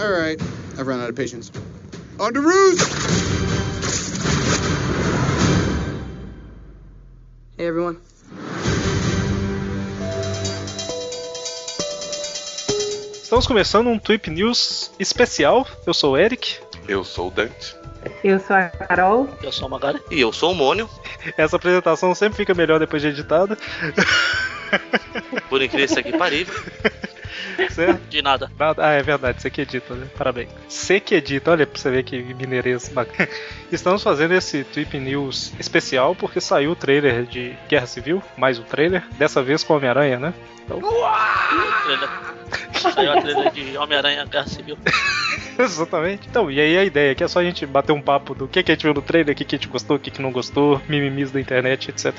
All right, I've run out of patience. On to roost! Hey everyone. Estamos começando um Tweep News especial. Eu sou o Eric. Eu sou o Dante. Eu sou a Carol. Eu sou o Magari. E eu sou o Mônio. Essa apresentação sempre fica melhor depois de editada. Por incrível que parível. Certo? De nada. Nada. Ah, é verdade, você que edita, né? Parabéns. Você que edita, olha pra você ver que mineirês bacana. Estamos fazendo esse Tweep News especial porque saiu o trailer de Guerra Civil, mais um trailer, dessa vez com Homem-Aranha, né? Então... Trailer. Saiu a trailer de Homem-Aranha Guerra Civil. Exatamente. Então, e aí a ideia aqui é só a gente bater um papo do que, que a gente viu no trailer, o que, que a gente gostou, o que, que não gostou, mimimis da internet, etc.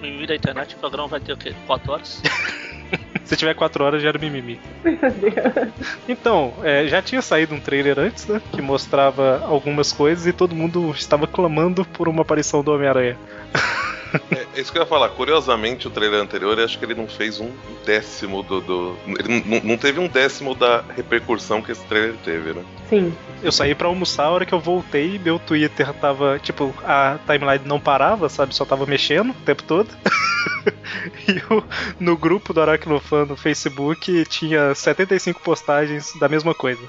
Mimimi da internet, o programa vai ter o quê? 4 horas? Se tiver 4 horas já era mimimi. Então, é, já tinha saído um trailer antes, né? Que mostrava algumas coisas e todo mundo estava clamando por uma aparição do Homem-Aranha. É, é isso que eu ia falar. Curiosamente, o trailer anterior, eu acho que ele não fez um décimo do. do ele não, não teve um décimo da repercussão que esse trailer teve, né? Sim. Eu saí pra almoçar, a hora que eu voltei, meu Twitter tava, tipo, a timeline não parava, sabe? Só tava mexendo o tempo todo. e eu, no grupo do Aracnofan no Facebook tinha 75 postagens da mesma coisa.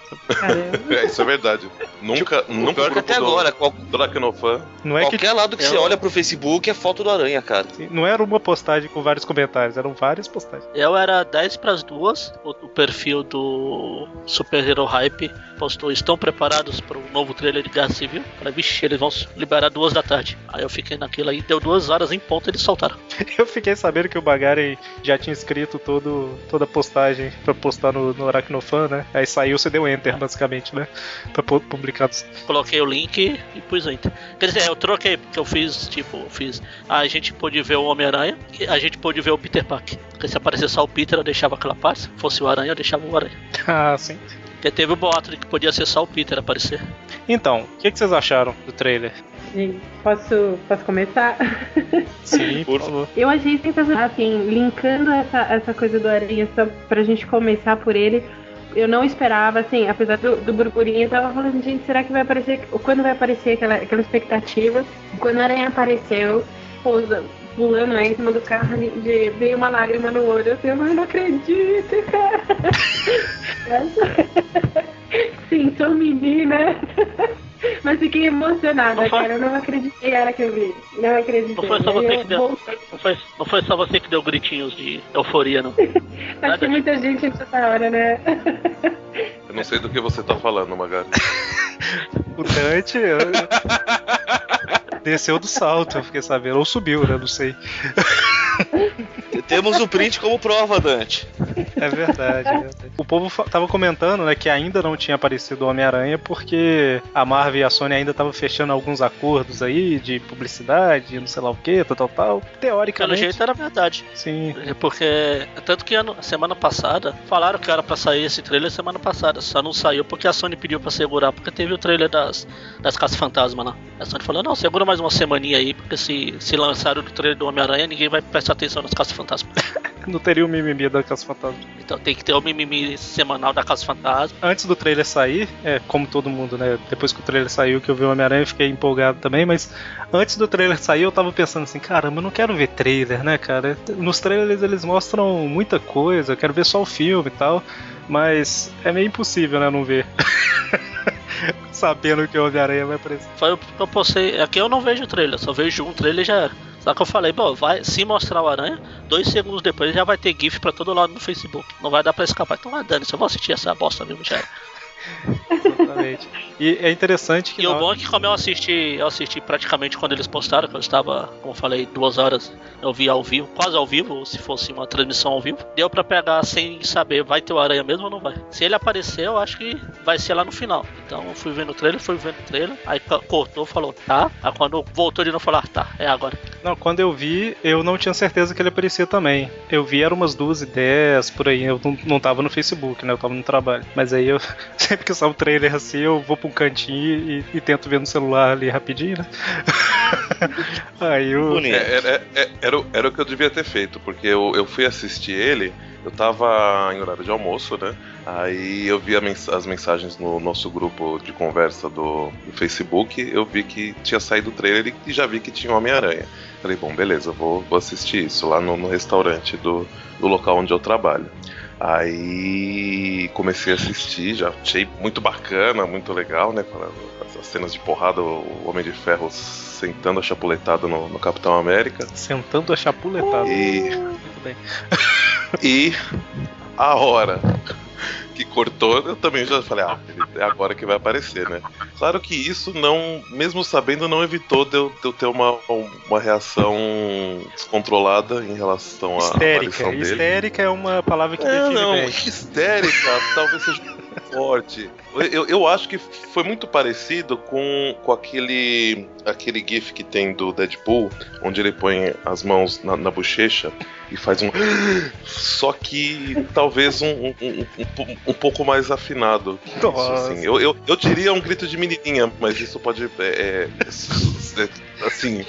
É, isso é verdade. Nunca, O nunca pior que até do, agora, qual- do Aracnofan. Não é que qualquer lado que Eu- você olha pro Facebook é foto do Aranha, cara. não era uma postagem com vários comentários, eram várias postagens. Eu era 10 pras duas. O, o perfil do Super Hero Hype postou: Estão preparados para o novo trailer de Guerra Civil? Falei, vixe, eles vão liberar duas da tarde. Aí eu fiquei naquilo aí, deu duas horas em ponto eles soltaram. Eu fiquei sabendo que o Bagari já tinha escrito todo, toda a postagem pra postar no, no Aracnofan, né? Aí saiu, você deu enter, basicamente, né? Pra pu- publicar. Coloquei o link e pus enter. Quer dizer, eu troquei, porque eu fiz, tipo, eu fiz. A gente pôde ver o Homem-Aranha e a gente pôde ver o Peter Parker. Porque se aparecesse só o Peter, eu deixava aquela parte. Se fosse o Aranha, eu deixava o Aranha. Ah, sim. Porque teve o boato de que podia ser só o Peter aparecer. Então, o que, que vocês acharam do trailer? Gente, posso, posso começar? Sim, Por por favor. Eu achei sensacional, assim, linkando essa, essa coisa do Aranha só pra gente começar por ele. Eu não esperava, assim, apesar do, do burburinho, eu tava falando, gente, será que vai aparecer? Quando vai aparecer aquela, aquela expectativa? Quando o Aranha apareceu, pousa, pulando aí em cima do carro, de- veio uma lágrima no olho, assim, eu não, não acredito, cara. Sim, sou menina. Mas fiquei emocionada, Não foi- cara. Eu não acreditei na hora que eu vi. Não acreditei. Não foi só você eu que deu. voltei. Não foi, não foi só você que deu gritinhos de euforia, não. Acho que muita gente nessa hora, né? Eu não sei do que você tá falando, Magari. O Dante eu- desceu do salto, eu fiquei sabendo. Ou subiu, né? Não sei. Temos o print como prova, Dante. É verdade, é verdade. O povo tava comentando, né, que ainda não tinha aparecido o Homem-Aranha porque a Marvel e a Sony ainda estavam fechando alguns acordos aí de publicidade, não sei lá o que, tal, tal, tal. Pelo Teoricamente, jeito era verdade. sim. Porque, tanto que ano, semana passada, falaram que era pra sair esse trailer semana passada, só não saiu porque a Sony pediu pra segurar, porque teve o trailer das, das Caças Fantasma lá. A Sony falou: não, segura mais uma semaninha aí, porque se, se lançaram o trailer do Homem-Aranha, ninguém vai prestar atenção nas Caças Fantasma. Não teria o mimimi da Caça Fantasma. então tem que ter o mimimi semanal da Caça Fantasma. Antes do trailer sair, é como todo mundo, né? Depois que o trailer saiu, que eu vi o Homem-Aranha, eu fiquei empolgado também, mas antes do trailer sair, eu tava pensando assim, caramba, eu não quero ver trailer, né, cara? Nos trailers eles mostram muita coisa, eu quero ver só o filme e tal, mas é meio impossível, né, não ver. Sabendo que o Homem-Aranha vai aparecer. Foi o que eu postei. Aqui eu não vejo o trailer, só vejo um trailer e já era. Só que eu falei, bom, vai se mostrar o Aranha, dois segundos depois já vai ter GIF pra todo lado no Facebook. Não vai dar pra escapar. Então vai dane, se eu vou assistir essa bosta mesmo já. Exatamente. E é interessante que. E o bom é que como eu assisti, eu assisti praticamente quando eles postaram, que eu estava, como eu falei, duas horas, eu vi ao vivo, quase ao vivo, ou se fosse uma transmissão ao vivo, deu pra pegar sem saber, vai ter o Aranha mesmo ou não vai. Se ele aparecer, eu acho que vai ser lá no final. Então eu fui vendo o trailer, fui vendo o trailer, aí co- cortou, falou, tá. Aí quando voltou de novo, falou, ah, tá, é agora. Não, quando eu vi, eu não tinha certeza que ele aparecia também. Eu vi, era umas duas e dez por aí. Eu não, não tava no Facebook, né? Eu tava no trabalho. Mas aí eu, sempre que sai o trailer assim, eu vou pra um cantinho e, e tento ver no celular ali rapidinho, né? aí eu. Bonito. É, era, é- era, o- era o que eu devia ter feito, porque eu, eu fui assistir ele, eu tava em horário de almoço, né? Aí eu vi mens- as mensagens no nosso grupo de conversa do, do Facebook, eu vi que tinha saído o trailer e já vi que tinha Homem-Aranha. Falei, bom, beleza, vou, vou assistir isso lá no, no restaurante do, do local onde eu trabalho. Aí comecei a assistir, já achei muito bacana, muito legal, né? As, as cenas de porrada, o Homem de Ferro sentando a chapuletada no, no Capitão América. Sentando a chapuletada. E Muito bem. E a hora que cortou, eu também já falei, ah, é agora que vai aparecer, né? Claro que isso não, mesmo sabendo, não evitou de eu, de eu ter uma, uma reação descontrolada em relação à Histérica. dele. Histérica é uma palavra que Não, define não, bem. histérica talvez seja forte. Eu, eu acho que foi muito parecido com, com aquele, aquele gif que tem do Deadpool, onde ele põe as mãos na, na bochecha e faz um. Só que talvez um, um, um, um- um pouco mais afinado. que isso, assim. Eu, eu, eu diria um grito de menininha, mas isso pode. é, é, assim,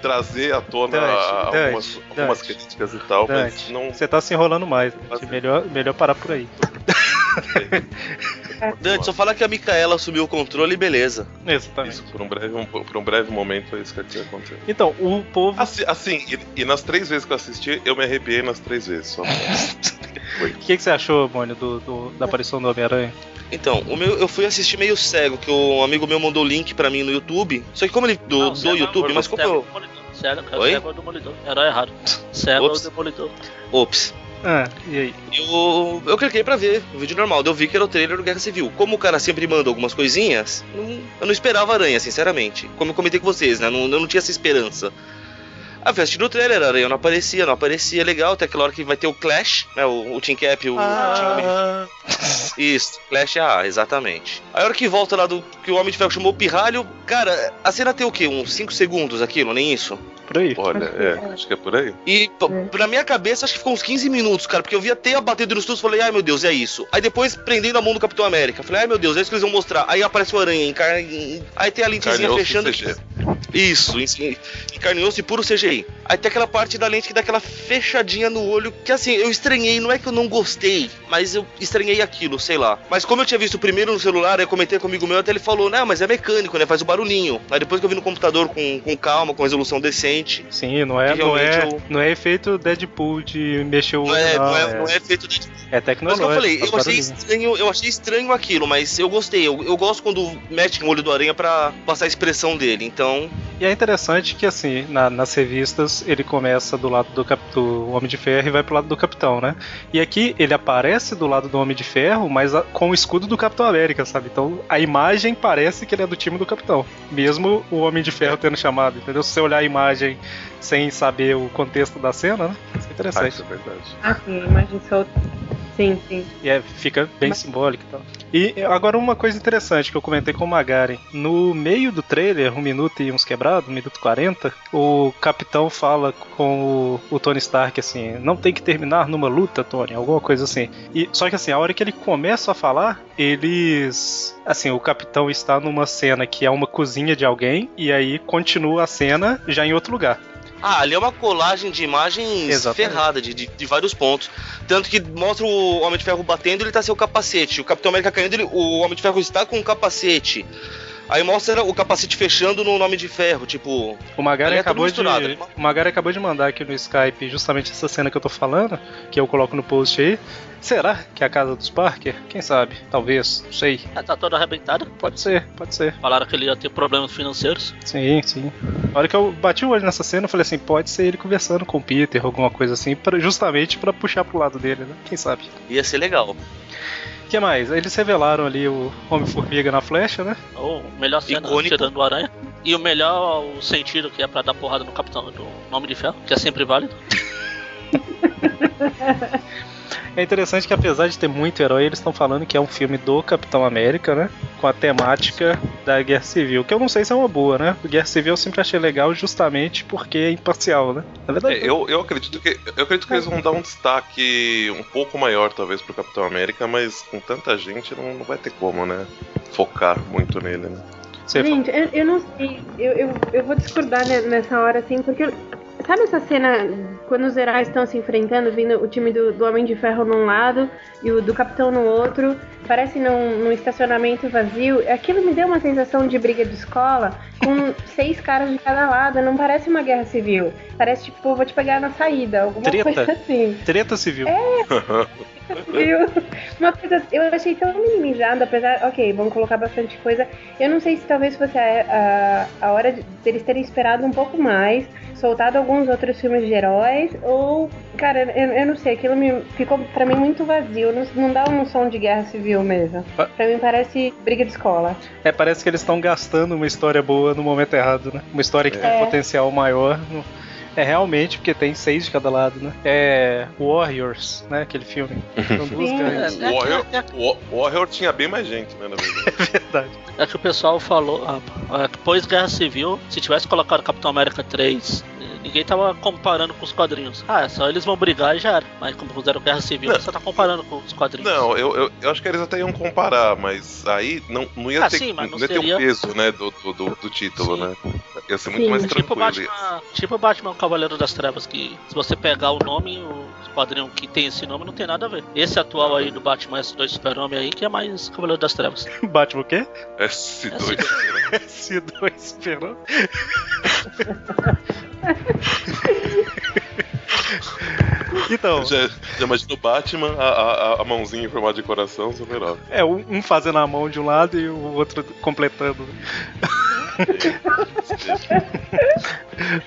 trazer à tona Dante, algumas, Dante, algumas Dante. críticas e tal, mas não. você tá se enrolando mais. Mas- Melhor, melhor parar por aí. Dante, só fala que a Micaela assumiu o controle e beleza. Exatamente. Isso, por um breve, um- por um breve momento foi isso que tinha acontecido. Então, o povo. Assim, assim, e, e nas três vezes que eu assisti, eu me arrepiei nas três vezes. Só. O que, que você achou, Mônio, do, do- da aparição do Homem-Aranha? Então, o meu, eu fui assistir meio cego, que um amigo meu mandou o link pra mim no YouTube. Só que como ele. Do, Não, do é YouTube, mas como é eu. Cego, é Oi? cego é o demolidor. Era errado. Cego é o Ops. demolidor. Ops. Ah, e aí? Eu, eu cliquei pra ver o vídeo normal, eu vi que era o trailer do Guerra Civil. Como o cara sempre manda algumas coisinhas, eu não esperava aranha, sinceramente. Como eu comentei com vocês, né? Eu não tinha essa esperança. Eu fui assistir o trailer, a aranha não aparecia, não aparecia, legal, até aquela hora que vai ter o Clash, né? O, o Team Cap, o Ah. Isso, Clash A, exatamente. Aí a hora que volta lá do que o Homem de Ferro chamou o pirralho, cara, a cena tem o quê? Uns 5 segundos aquilo, nem isso? Por aí. Olha, é, acho que é por aí. E p- pra minha cabeça, acho que ficou uns 15 minutos, cara, porque eu vi até a batida nos tubos e falei, ai meu Deus, é isso. Aí depois prendendo a mão do Capitão América. Falei, ai meu Deus, é isso que eles vão mostrar. Aí aparece o aranha, em- aí tem a lentezinha Carne, e fechando. CG. Isso, carne e puro CGI. Aí tem aquela parte da lente que dá aquela fechadinha no olho, que assim, eu estranhei, não é que eu não gostei, mas eu estranhei aquilo, sei lá. Mas como eu tinha visto primeiro no celular, eu comentei com amigo meu, até ele falou, não, mas é mecânico, né, faz o barulhinho. Aí depois que eu vi no computador com, com calma, com resolução decente, Sim, não é, não, é, eu- não é efeito Deadpool de mexer o olho, não é, não, é, é, não é feito de é Mas tecnológico. que eu falei, eu achei estranho, eu achei estranho aquilo, mas eu gostei. Eu, eu gosto quando mete no olho do aranha pra passar a expressão dele. Então, E é interessante que, assim, na- nas revistas ele começa do lado do, cap- do Homem de Ferro e vai pro lado do Capitão, né? E aqui ele aparece do lado do Homem de Ferro, mas a- com o escudo do Capitão América, sabe? Então a imagem parece que ele é do time do Capitão. Mesmo o Homem de Ferro tendo chamado, entendeu? Se você olhar a imagem sem saber o contexto da cena, né? Isso é Ah, interessante. isso é verdade. Ah, sim, imagem solta. Sim, sim. E é, fica bem simbólico e tal. E agora uma coisa interessante que eu comentei com o Magaren. No meio do trailer, um minuto e uns quebrados, um minuto e 40, o capitão fala com o, o Tony Stark assim, não tem que terminar numa luta, Tony, alguma coisa assim. E só que assim, a hora que ele começa a falar, eles assim, o capitão está numa cena que é uma cozinha de alguém e aí continua a cena já em outro lugar. Ah, ali é uma colagem de imagens Exatamente. ferrada, de, de, de vários pontos. Tanto que mostra o Homem de Ferro batendo, ele tá sem o capacete. O Capitão América caindo, ele, o Homem de Ferro está com o capacete. Aí mostra o capacete fechando no Homem de Ferro, tipo. O Magari é acabou de né? o Magari acabou de mandar aqui no Skype justamente essa cena que eu tô falando, que eu coloco no post aí. Será que é a casa dos Parker? Quem sabe? Talvez, não sei. Ah, tá toda arrebentada. Pode ser, pode ser. Falaram que ele ia ter problemas financeiros. Sim, sim. A hora que eu bati o olho nessa cena, eu falei assim, pode ser ele conversando com o Peter, alguma coisa assim, pra, justamente pra puxar pro lado dele, né? Quem sabe? Ia ser legal. O que mais? Eles revelaram ali o Homem-Formiga na flecha, né? Ou melhor cena Icônico. tirando o aranha. E o melhor o sentido que é pra dar porrada no capitão do nome de ferro, que é sempre válido. É interessante que apesar de ter muito herói, eles estão falando que é um filme do Capitão América, né? Com a temática da Guerra Civil, que eu não sei se é uma boa, né? O Guerra Civil eu sempre achei legal justamente porque é imparcial, né? Na verdade, É, eu, eu acredito que eu acredito que eles vão dar um destaque um pouco maior talvez pro Capitão América, mas com tanta gente não, não vai ter como, né? Focar muito nele, né? Gente, eu, eu não sei. Eu, eu, eu vou discordar ne- nessa hora, assim, porque sabe essa cena quando os heróis estão se enfrentando, vindo o time do, do Homem de Ferro num lado e o do Capitão no outro, parece num, num estacionamento vazio. Aquilo me deu uma sensação de briga de escola com seis caras de cada lado. Não parece uma guerra civil. Parece tipo, vou te pegar na saída, alguma Treta. coisa assim. Treta civil. Viu? Uma coisa, eu achei tão minimizado, apesar, ok, vão colocar bastante coisa. Eu não sei se talvez fosse a, a, a hora de, deles terem esperado um pouco mais, soltado alguns outros filmes de heróis, ou, cara, eu, eu não sei, aquilo me ficou pra mim muito vazio, não, não dá um som de guerra civil mesmo. Pa- Pra mim parece briga de escola. É, parece que eles estão gastando uma história boa no momento errado, né? Uma história que tem É. potencial maior. no- É realmente, porque tem seis de cada lado, né? É Warriors, né? Aquele filme. São duas Sim. gangues. O Warrior, o Warrior tinha bem mais gente, né, na verdade. É verdade. É que o pessoal falou, ah, é, depois Guerra Civil, se tivesse colocado Capitão América 3, eh, ninguém tava comparando com os quadrinhos. Ah, é só eles vão brigar e já era. Mas como fizeram Guerra Civil, Não. você tá comparando com os quadrinhos. Não, eu, eu, eu acho que eles até iam comparar, mas aí não, não ia Ah, ter, sim, mas não ia ter seria- o peso, né, do, do, do, do título, Sim. né? Ia ser muito Sim. mais Tipo o tranquilo. Batman, tipo o Batman Cavaleiro das Trevas, que se você pegar o nome, o quadrinho que tem esse nome não tem nada a ver. Esse atual aí do Batman S2 Super-Homem aí, que é mais Cavaleiro das Trevas. Batman o quê? S2. S2 esperou. então, Já, já imagina o Batman, a, a, a mãozinha em formato de coração, super óbvio. é um fazendo a mão de um lado e o outro completando.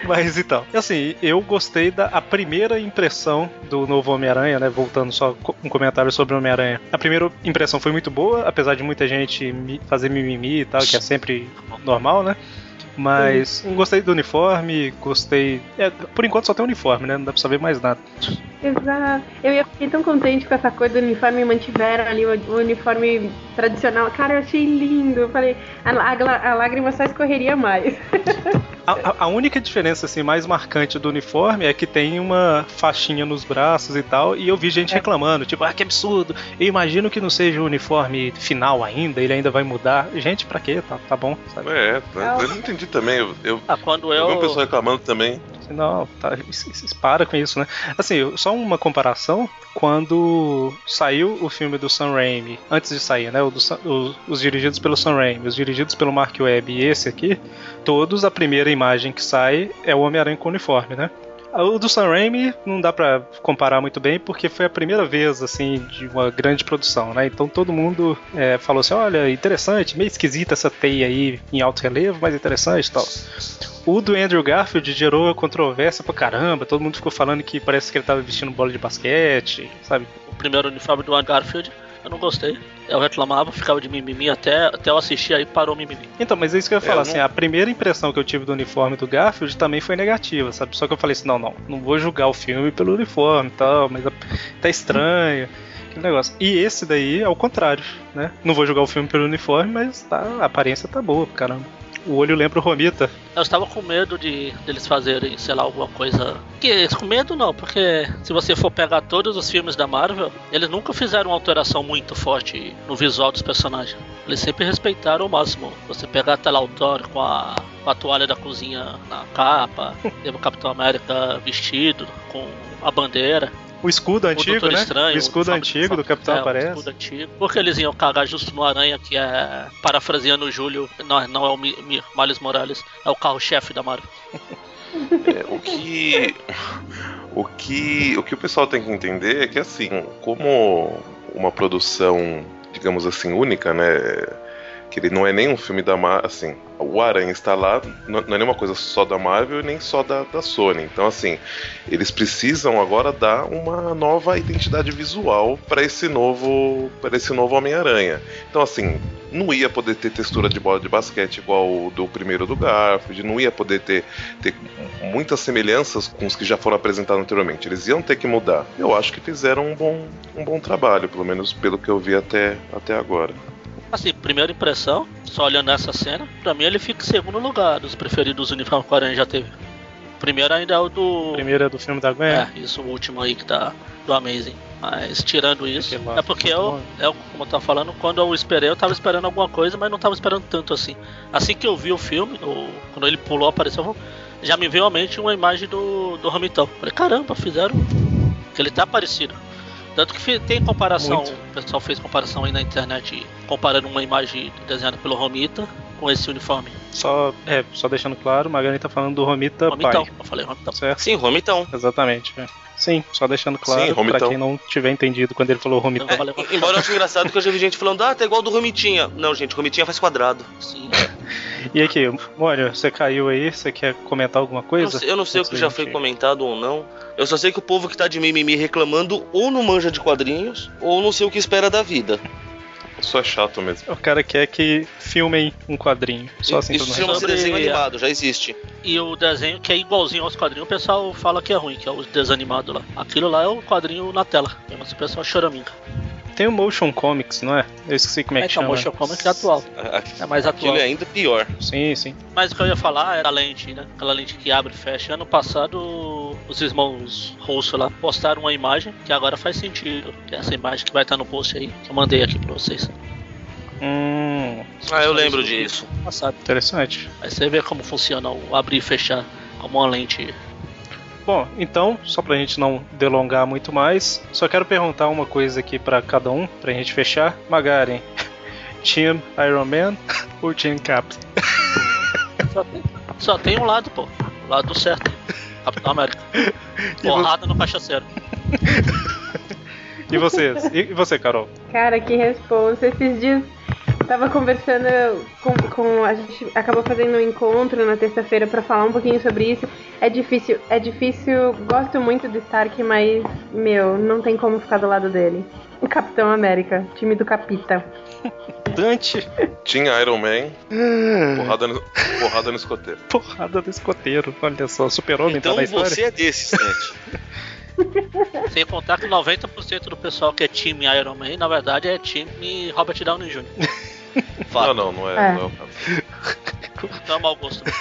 Mas então, assim, eu gostei da a primeira impressão do novo Homem-Aranha, né? Voltando só um comentário sobre o Homem-Aranha. A primeira impressão foi muito boa, apesar de muita gente fazer mimimi e tal, que é sempre normal, né? Mas Sim, sim. gostei do uniforme, gostei. é, por enquanto só tem uniforme, né? Não dá pra saber mais nada. Exato. Eu ia fiquei tão contente com essa coisa do uniforme, mantiveram ali o, uniforme tradicional. Cara, eu achei lindo. Eu falei, a, a, a lágrima só escorreria mais. A, a- única diferença assim mais marcante do uniforme é que tem uma faixinha nos braços e tal, e eu vi gente É. reclamando, tipo, ah, que absurdo. Eu imagino que não seja o uniforme final ainda, ele ainda vai mudar. Gente, pra quê? Tá, tá bom, sabe? É, eu não entendi também. Eu, eu, Ah, quando eu vi um eu. pessoal reclamando também. Não, tá, para com isso, né? Assim, só uma comparação, quando saiu o filme do Sam Raimi, antes de sair, né? do os, os dirigidos pelo Sam Raimi, os dirigidos pelo Mark Webb e esse aqui, todos a primeira imagem que sai é o Homem-Aranha com uniforme, né? O do Sam Raimi não dá pra comparar muito bem porque foi a primeira vez assim de uma grande produção, né? Então todo mundo é, falou assim, olha, interessante, meio esquisita essa teia aí em alto relevo, mas interessante e tal. O do Andrew Garfield gerou controvérsia pra caramba, todo mundo ficou falando que parece que ele tava vestindo bola de basquete, sabe? O primeiro uniforme do Andrew Garfield, eu não gostei. Eu reclamava, ficava de mimimi até, até eu assistir, aí parou o mimimi. Então, mas é isso que eu ia falar, É, não- assim, a primeira impressão que eu tive do uniforme do Garfield também foi negativa, sabe? Só que eu falei assim, não, não, não vou julgar o filme pelo uniforme e tal, mas tá estranho, aquele negócio. E esse daí é o contrário, né? Não vou julgar o filme pelo uniforme, mas tá, a aparência tá boa, caramba. O olho lembra o Romita. Eu estava com medo de deles fazerem, sei lá, alguma coisa. Que com medo não, porque se você for pegar todos os filmes da Marvel, eles nunca fizeram uma alteração muito forte no visual dos personagens. Eles sempre respeitaram o máximo. Você pegar até lá o Thor com a, com a toalha da cozinha na capa, teve o Capitão América vestido com a bandeira. O escudo antigo, Doutor né? Estranho, o escudo antigo do Capitão é, O aparece. escudo antigo. Porque eles iam cagar justo no Aranha, que é, parafraseando o Júlio, não, não é o Mi- Mi- Miles Morales, é o carro-chefe da Marvel. É, o que. O que, o que o pessoal tem que entender é que, assim, como uma produção, digamos assim, única, né? Que ele não é nem um filme da Marvel, assim, o Aranha está lá, não é nenhuma coisa só da Marvel nem só da, da Sony. Então, assim, eles precisam agora dar uma nova identidade visual para esse novo para esse novo Homem-Aranha. Então, assim, não ia poder ter textura de bola de basquete igual do primeiro do Garfield, não ia poder ter, ter muitas semelhanças com os que já foram apresentados anteriormente. Eles iam ter que mudar. Eu acho que fizeram um bom, um bom trabalho, pelo menos pelo que eu vi até, até agora. Assim, primeira impressão, só olhando essa cena, pra mim ele fica em segundo lugar dos preferidos uniformes que o Aranha já teve. Primeiro ainda é o do. Primeiro é do filme da Gwen. É, isso, o último aí que tá do Amazing. Mas tirando isso, é porque eu, bom. é, como eu tava falando, quando eu esperei, eu tava esperando alguma coisa, mas não tava esperando tanto assim. Assim que eu vi o filme, o- quando ele pulou, apareceu, eu já me veio à mente uma imagem do, do Romitão. Falei, caramba, fizeram. Ele tá parecido. Tanto que tem comparação, Muito. o pessoal fez comparação aí na internet, comparando uma imagem desenhada pelo Romita com esse uniforme. Só, é, só deixando claro, o Magani tá falando do Romita Romitão, pai. eu falei Romitão. Certo? Sim, Romitão. Exatamente. é. Sim, só deixando claro Sim, pra quem não tiver entendido quando ele falou Romitão. Romitão. Embora eu ache engraçado que eu já vi gente falando, ah, tá igual do Romitinha. Não, gente, Romitinha faz quadrado. Sim. E aqui, Mônio, você caiu aí, você quer comentar alguma Eu não coisa? sei, eu não sei o que já gente- foi comentado ou não. Eu só sei que o povo que tá de mimimi reclamando ou não manja de quadrinhos, ou não sei o que espera da vida. Isso é chato mesmo. O cara quer que filmem um quadrinho. Só assim Isso chama-se desenho a- animado, já existe. E o desenho que é igualzinho aos quadrinhos, o pessoal fala que é ruim, que é o desanimado lá. Aquilo lá é o quadrinho na tela. Mas o pessoal choraminga. Tem o Motion Comics, não é? Eu esqueci como é É que que é o chama. Motion Comics é atual. É mais Aquilo atual. é ainda pior. Sim, sim. Mas o que eu ia falar era a lente, né? Aquela lente que abre e fecha. Ano passado, os irmãos russos lá postaram uma imagem que agora faz sentido. Que é essa imagem que vai estar no post aí, que eu mandei aqui pra vocês. Hum, Ah, eu lembro disso. Passado. interessante. Aí você vê como funciona o abrir e fechar como uma lente. Bom, então, só pra gente não delongar muito mais, só quero perguntar uma coisa aqui pra cada um, pra gente fechar. Magaren, Team Iron Man ou Team Cap? Só tem, só tem um lado, pô. O lado certo. Capitão América. Porrada no cachaceiro. E vocês? E você, Carol? Cara, que resposta. Esses dias tava conversando com, com- A gente acabou fazendo um encontro na terça-feira pra falar um pouquinho sobre isso. É difícil, é difícil. Gosto muito do Stark, mas, meu, não tem como ficar do lado dele. O Capitão América, time do Capita. Dante, Tinha Iron Man, porrada no, porrada no escoteiro. porrada do escoteiro. Olha só, super-homem Então tá na história. você é desses, Net. Sem contar que 90% do pessoal que é time Iron Man, na verdade é time Robert Downey Jr. Não, não, não é. É. Não é o caso. Então é mau gosto.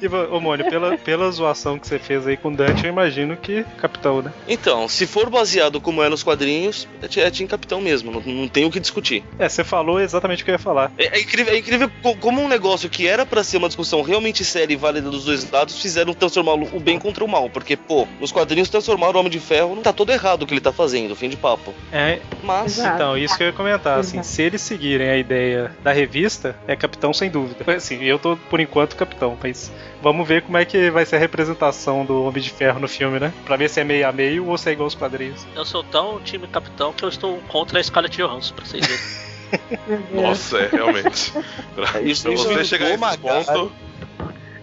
E, vo- ô Mônio, pela, pela zoação que você fez aí com Dante, eu imagino que capitão, né? Então, se for baseado como é nos quadrinhos, é Ti- é Team Capitão mesmo, não, não tem o que discutir. É, você falou exatamente o que eu ia falar. É, é incrível, é incrível co- como um negócio que era pra ser uma discussão realmente séria e válida dos dois lados, fizeram transformar o bem contra o mal. Porque, pô, nos quadrinhos transformar o Homem de Ferro não tá todo errado o que ele tá fazendo, fim de papo. É, Mas, Exato. então, isso que eu ia comentar, assim, Exato. se eles seguirem a ideia da revista, é capitão sem dúvida. Assim, eu tô, por enquanto, capitão, mas vamos ver como é que vai ser a representação do Homem de Ferro no filme, né? Pra ver se é meio a meio ou se é igual aos quadrinhos. Eu sou tão time capitão que eu estou contra a Scarlett Johansson, pra vocês verem. Nossa, é, realmente. Pra, Isso- pra você chegar a esse ponto.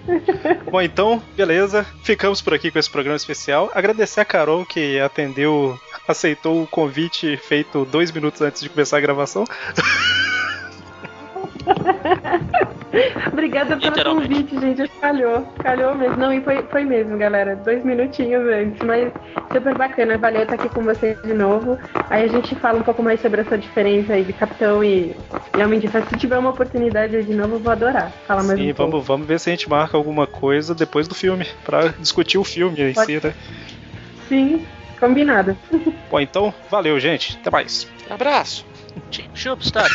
Bom, então, beleza. Ficamos por aqui com esse programa especial. Agradecer a Carol que atendeu, aceitou o convite feito dois minutos antes de começar a gravação. Obrigada pelo convite, gente. Calhou, calhou mesmo. Não, e foi, foi mesmo, galera. Dois minutinhos antes, mas super bacana. Valeu estar aqui com vocês de novo. Aí a gente fala um pouco mais sobre essa diferença aí de Capitão e, e Homem de Ferro. Se tiver uma oportunidade aí de novo, eu vou adorar. Falar mais Sim, um pouco. vamos, vamos ver se a gente marca alguma coisa depois do filme, pra discutir o filme em Pode. si, né? Sim, combinado. Bom, então, valeu, gente. Até mais. abraço. Team Shubstar.